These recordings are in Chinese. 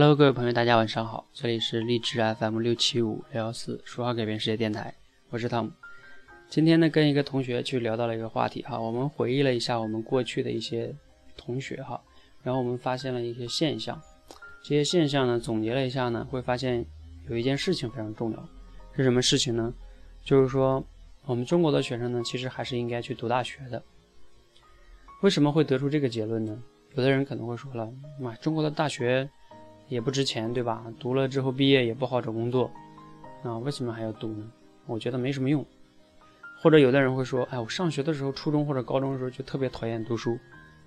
Hello，各位朋友，大家晚上好，这里是荔枝 FM 六七五六幺四说话改变世界电台，我是汤姆。今天呢，跟一个同学去聊到了一个话题哈，我们回忆了一下我们过去的一些同学哈，然后我们发现了一些现象，这些现象呢，总结了一下呢，会发现有一件事情非常重要，是什么事情呢？就是说，我们中国的学生呢，其实还是应该去读大学的。为什么会得出这个结论呢？有的人可能会说了，妈，中国的大学也不值钱，对吧？读了之后毕业也不好找工作，啊，为什么还要读呢？我觉得没什么用。或者有的人会说，哎，我上学的时候，初中或者高中的时候就特别讨厌读书，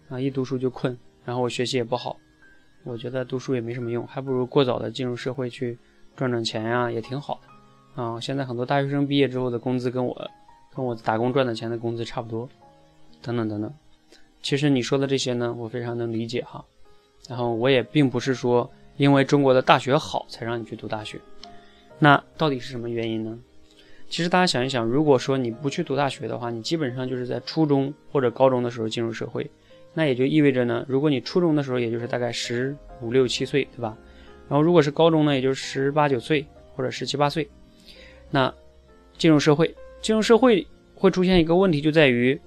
啊，一读书就困，然后我学习也不好，我觉得读书也没什么用，还不如过早的进入社会去赚赚钱呀，也挺好的。啊，现在很多大学生毕业之后的工资跟我跟我打工赚的钱的工资差不多，等等等等。其实你说的这些呢，我非常能理解哈。然后我也并不是说因为中国的大学好才让你去读大学，那到底是什么原因呢？其实大家想一想，如果说你不去读大学的话，你基本上就是在初中或者高中的时候进入社会，那也就意味着呢，如果你初中的时候也就是大概十五六七岁，对吧？然后如果是高中呢，也就是十八九岁或者十七八岁，那进入社会，进入社会会出现一个问题，就在于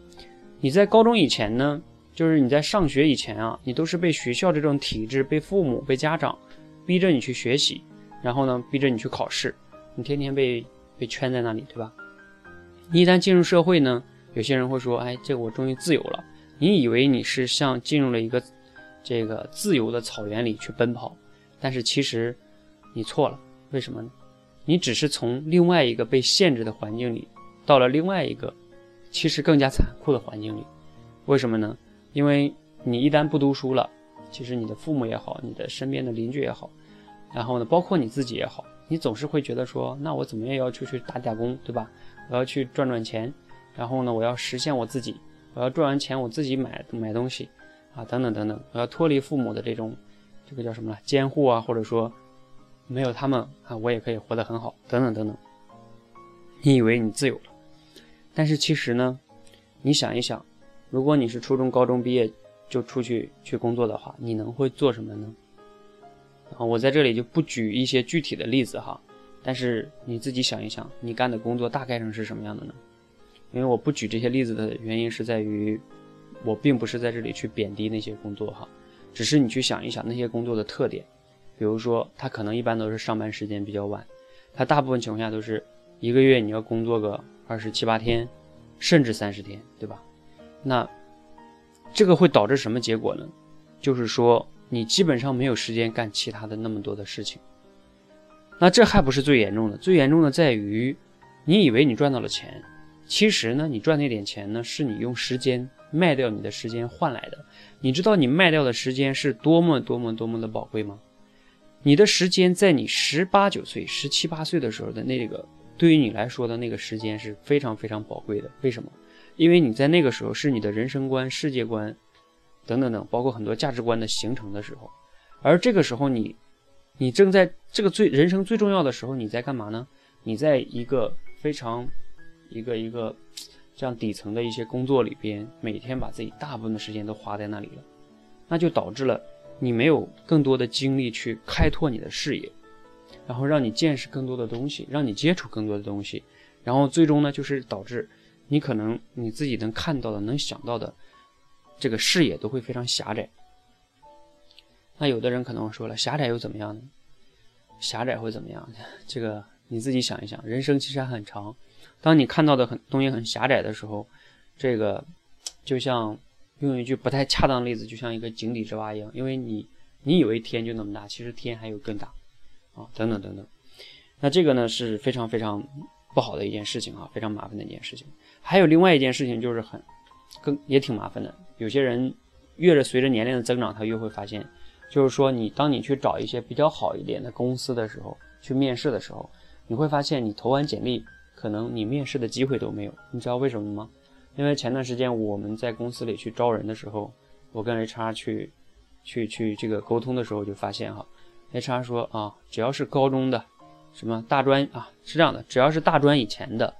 你在高中以前呢。就是你在上学以前啊，你都是被学校这种体制、被父母、被家长逼着你去学习，然后呢，逼着你去考试，你天天被被圈在那里，对吧？你一旦进入社会呢，有些人会说：“哎，这个我终于自由了。”你以为你是像进入了一个这个自由的草原里去奔跑，但是其实你错了。为什么呢？你只是从另外一个被限制的环境里，到了另外一个其实更加残酷的环境里。为什么呢？因为你一旦不读书了，其实你的父母也好，你的身边的邻居也好，然后呢，包括你自己也好，你总是会觉得说，那我怎么也要出去打打工，对吧？我要去赚赚钱，然后呢，我要实现我自己，我要赚完钱我自己买买东西，啊，等等等等，我要脱离父母的这种，这个叫什么呢？监护啊，或者说没有他们啊，我也可以活得很好，等等等等。你以为你自由了，但是其实呢，你想一想。如果你是初中、高中毕业就出去去工作的话，你能会做什么呢？啊，我在这里就不举一些具体的例子哈，但是你自己想一想，你干的工作大概上是什么样的呢？因为我不举这些例子的原因是在于，我并不是在这里去贬低那些工作哈，只是你去想一想那些工作的特点，比如说他可能一般都是上班时间比较晚，他大部分情况下都是一个月你要工作个二十七八天，甚至三十天，对吧？那这个会导致什么结果呢？就是说你基本上没有时间干其他的那么多的事情。那这还不是最严重的，最严重的在于，你以为你赚到了钱，其实呢，你赚那点钱呢，是你用时间卖掉你的时间换来的。你知道你卖掉的时间是多么多么多么的宝贵吗？你的时间在你十八九岁、十七八岁的时候的那个，对于你来说的那个时间是非常非常宝贵的。为什么？因为你在那个时候是你的人生观、世界观，等等等，包括很多价值观的形成的时候，而这个时候你，你正在这个最人生最重要的时候，你在干嘛呢？你在一个非常一个一个这样底层的一些工作里边，每天把自己大部分的时间都花在那里了，那就导致了你没有更多的精力去开拓你的视野，然后让你见识更多的东西，让你接触更多的东西，然后最终呢，就是导致。你可能你自己能看到的、能想到的，这个视野都会非常狭窄。那有的人可能说了，狭窄又怎么样呢？狭窄会怎么样？这个你自己想一想，人生其实还很长。当你看到的很东西很狭窄的时候，这个就像用一句不太恰当的例子，就像一个井底之蛙一样，因为你你以为天就那么大，其实天还有更大啊，等等等等。那这个呢是非常非常。不好的一件事情啊，非常麻烦的一件事情。还有另外一件事情，就是很，更也挺麻烦的。有些人越是随着年龄的增长，他越会发现，就是说你当你去找一些比较好一点的公司的时候，去面试的时候，你会发现你投完简历，可能你面试的机会都没有。你知道为什么吗？因为前段时间我们在公司里去招人的时候，我跟 HR 去去去这个沟通的时候，就发现哈，HR 说啊，只要是高中的。什么大专啊？是这样的，只要是大专以前的，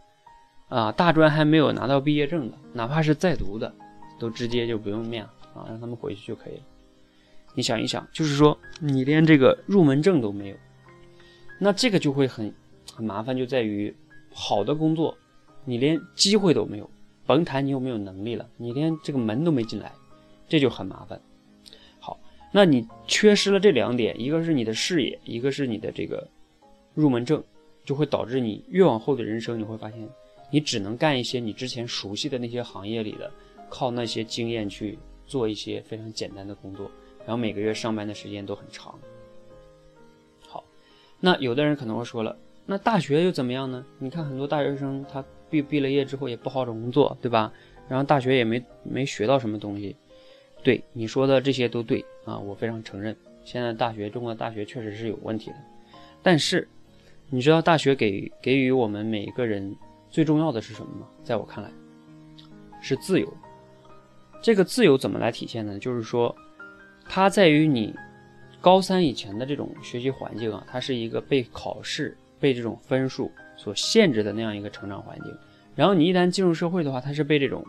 啊，大专还没有拿到毕业证的，哪怕是在读的，都直接就不用面了啊，让他们回去就可以了。你想一想，就是说你连这个入门证都没有，那这个就会很很麻烦，就在于好的工作你连机会都没有，甭谈你有没有能力了，你连这个门都没进来，这就很麻烦。好，那你缺失了这两点，一个是你的视野，一个是你的这个入门证，就会导致你越往后的人生，你会发现你只能干一些你之前熟悉的那些行业里的，靠那些经验去做一些非常简单的工作。然后每个月上班的时间都很长。好，那有的人可能会说了，那大学又怎么样呢？你看很多大学生他毕毕了业之后也不好找工作，对吧？然后大学也没没学到什么东西。对你说的这些都对啊，我非常承认，现在大学中国大学确实是有问题的。但是你知道大学给给予我们每一个人最重要的是什么吗？在我看来，是自由。这个自由怎么来体现呢？就是说。它在于你高三以前的这种学习环境啊，它是一个被考试、被这种分数所限制的那样一个成长环境。然后你一旦进入社会的话，它是被这种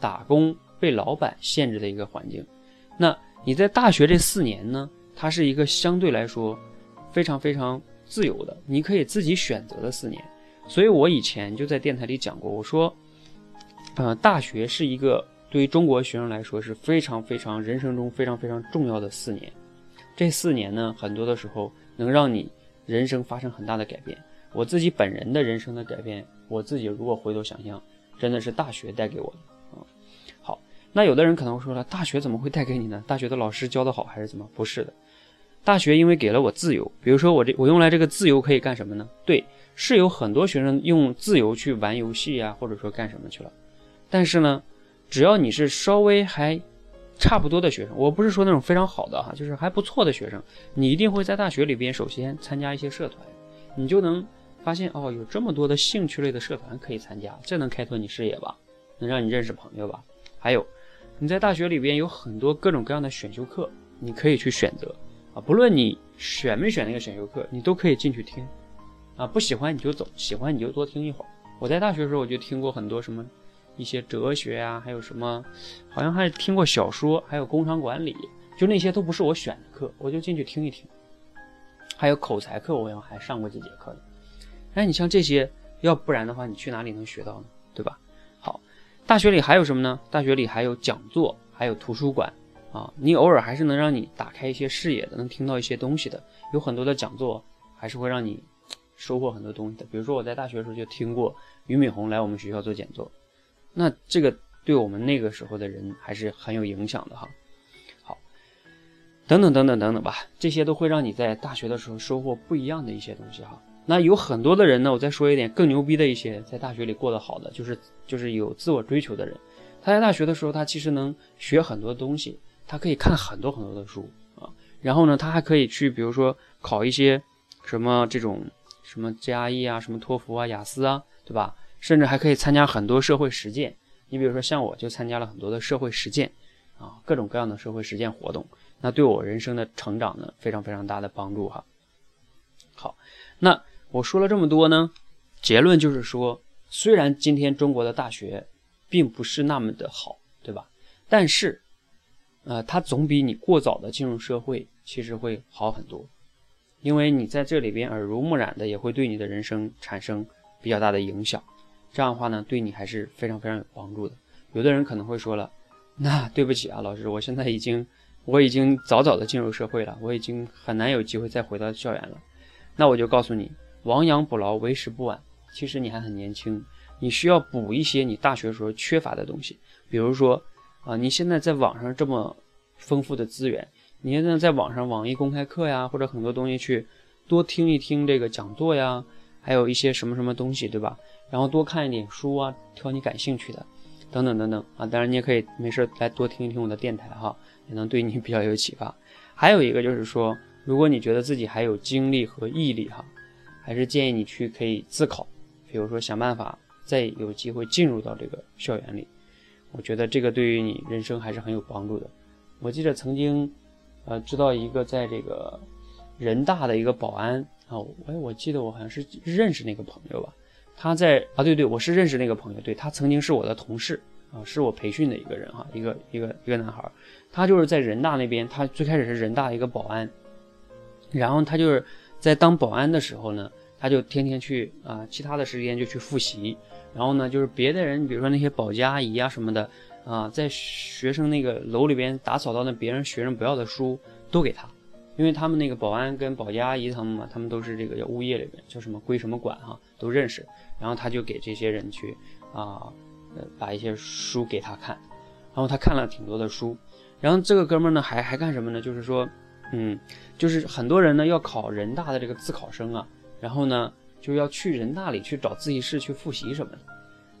打工、被老板限制的一个环境。那你在大学这四年呢，它是一个相对来说非常非常自由的，你可以自己选择的四年。所以我以前就在电台里讲过，我说，呃，大学是一个。对于中国学生来说是非常非常人生中非常非常重要的四年，这四年呢，很多的时候能让你人生发生很大的改变。我自己本人的人生的改变，我自己如果回头想想，真的是大学带给我的啊。好，那有的人可能会说了，大学怎么会带给你呢？大学的老师教的好还是怎么？不是的，大学因为给了我自由，比如说我这我用来这个自由可以干什么呢？对，是有很多学生用自由去玩游戏啊，或者说干什么去了，但是呢。只要你是稍微还差不多的学生，我不是说那种非常好的哈，就是还不错的学生，你一定会在大学里边首先参加一些社团，你就能发现哦，有这么多的兴趣类的社团可以参加，这能开拓你视野吧，能让你认识朋友吧。还有，你在大学里边有很多各种各样的选修课，你可以去选择啊，不论你选没选那个选修课，你都可以进去听啊，不喜欢你就走，喜欢你就多听一会儿。我在大学的时候我就听过很多什么。一些哲学啊，还有什么，好像还听过小说，还有工商管理，就那些都不是我选的课，我就进去听一听。还有口才课，我好像还上过几节课呢。哎，你像这些，要不然的话，你去哪里能学到呢？对吧？好，大学里还有什么呢？大学里还有讲座，还有图书馆啊，你偶尔还是能让你打开一些视野的，能听到一些东西的。有很多的讲座，还是会让你收获很多东西的。比如说我在大学的时候就听过俞敏洪来我们学校做讲座。那这个对我们那个时候的人还是很有影响的哈。好，等等等等等等吧，这些都会让你在大学的时候收获不一样的一些东西哈。那有很多的人呢，我再说一点更牛逼的一些，在大学里过得好的，就是就是有自我追求的人。他在大学的时候，他其实能学很多东西，他可以看很多很多的书啊。然后呢，他还可以去，比如说考一些什么这种什么 GRE 啊，什么托福啊、雅思啊，对吧？甚至还可以参加很多社会实践，你比如说像我就参加了很多的社会实践，啊，各种各样的社会实践活动，那对我人生的成长呢，非常非常大的帮助哈。好，那我说了这么多呢，结论就是说，虽然今天中国的大学并不是那么的好，对吧？但是，呃，它总比你过早的进入社会其实会好很多，因为你在这里边耳濡目染的，也会对你的人生产生比较大的影响。这样的话呢，对你还是非常非常有帮助的。有的人可能会说了，那对不起啊，老师，我现在已经，我已经早早的进入社会了，我已经很难有机会再回到校园了。那我就告诉你，亡羊补牢，为时不晚。其实你还很年轻，你需要补一些你大学时候缺乏的东西。比如说啊，你现在在网上这么丰富的资源，你现在在网上网易公开课呀，或者很多东西去多听一听这个讲座呀，还有一些什么什么东西，对吧？然后多看一点书啊，挑你感兴趣的，等等等等啊。当然你也可以没事来多听一听我的电台哈，也能对你 比较有启发。还有一个就是说，如果你觉得自己还有精力和毅力哈，还是建议你去可以自考，比如说想办法再有机会进入到这个校园里。我觉得这个对于你人生还是很有帮助的。我记得曾经，呃，知道一个在这个人大的一个保安啊，哎，我记得我好像是认识那个朋友吧。他在啊，对对，我是认识那个朋友，对他曾经是我的同事啊，是我培训的一个人哈，一个一个一个男孩，他就是在人大那边，他最开始是人大一个保安，然后他就是在当保安的时候呢，他就天天去啊，其他的时间就去复习，然后呢，就是别的人，比如说那些保洁阿姨啊什么的啊，在学生那个楼里边打扫到那别人学生不要的书都给他，因为他们那个保安跟保洁阿姨他们嘛，他们都是这个叫物业里边叫什么归什么管哈，都认识，然后他就给这些人去啊。呃，把一些书给他看，然后他看了挺多的书，然后这个哥们儿呢还还干什么呢？就是说，嗯，就是很多人呢要考人大的这个自考生啊，然后呢就要去人大里去找自习室去复习什么的，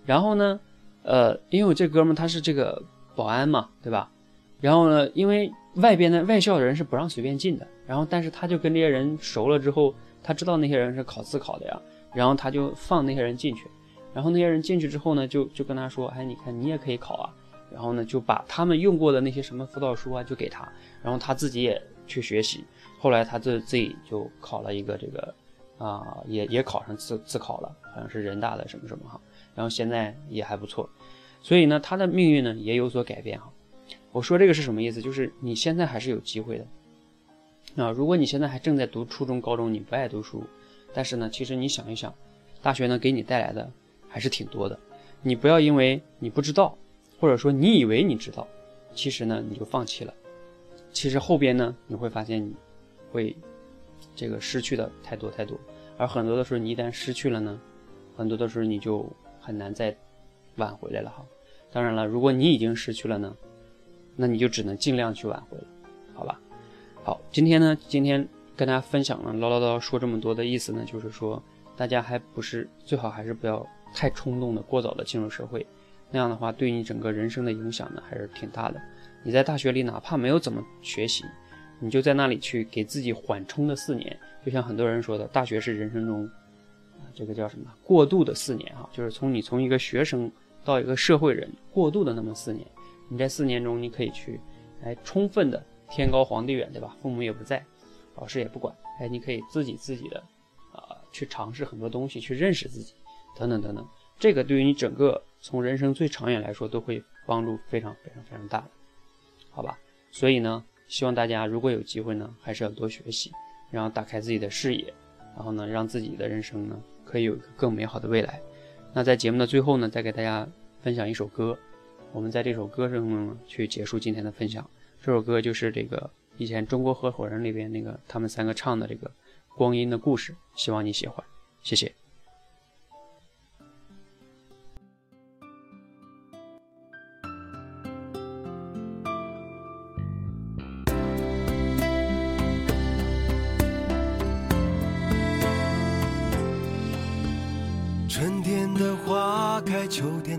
然后呢，呃，因为我这哥们他是这个保安嘛，对吧？然后呢，因为外边的外校的人是不让随便进的，然后但是他就跟这些人熟了之后，他知道那些人是考自考的呀，然后他就放那些人进去。然后那些人进去之后呢，就就跟他说：“哎，你看你也可以考啊。”然后呢，就把他们用过的那些什么辅导书啊，就给他，然后他自己也去学习。后来他自自己就考了一个这个，啊，也也考上自自考了，好像是人大的什么什么哈。然后现在也还不错，所以呢，他的命运呢也有所改变哈。我说这个是什么意思？就是你现在还是有机会的啊。如果你现在还正在读初中、高中，你不爱读书，但是呢，其实你想一想，大学呢给你带来的。还是挺多的，你不要因为你不知道，或者说你以为你知道，其实呢你就放弃了。其实后边呢你会发现你会这个失去的太多太多，而很多的时候你一旦失去了呢，很多的时候你就很难再挽回来了哈。当然了，如果你已经失去了呢，那你就只能尽量去挽回了，好吧？好，今天呢，今天跟大家分享了唠唠叨叨说这么多的意思呢，就是说大家还不是最好还是不要。太冲动的、过早的进入社会，那样的话对你整个人生的影响呢还是挺大的。你在大学里哪怕没有怎么学习，你就在那里去给自己缓冲的四年，就像很多人说的，大学是人生中啊这个叫什么过渡的四年哈，就是从你从一个学生到一个社会人过渡的那么四年。你在四年中你可以去哎充分的天高皇帝远对吧？父母也不在，老师也不管，哎你可以自己自己的啊去尝试很多东西，去认识自己。等等等等，这个对于你整个从人生最长远来说，都会帮助非常非常非常大的，好吧？所以呢，希望大家如果有机会呢，还是要多学习，然后打开自己的视野，然后呢，让自己的人生呢，可以有一个更美好的未来。那在节目的最后呢，再给大家分享一首歌，我们在这首歌中呢，去结束今天的分享。这首歌就是这个以前《中国合伙人》里边那个他们三个唱的这个《光阴的故事》，希望你喜欢，谢谢。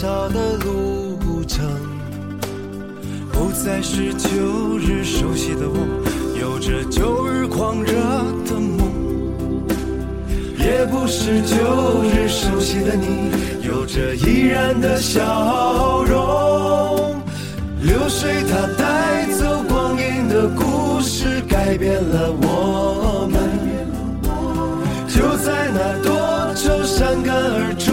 少的路程？不再是旧日熟悉的我，有着旧日狂热的梦；也不是旧日熟悉的你，有着依然的笑容。流水它带走光阴的故事，改变了我们。就在那多愁善感而初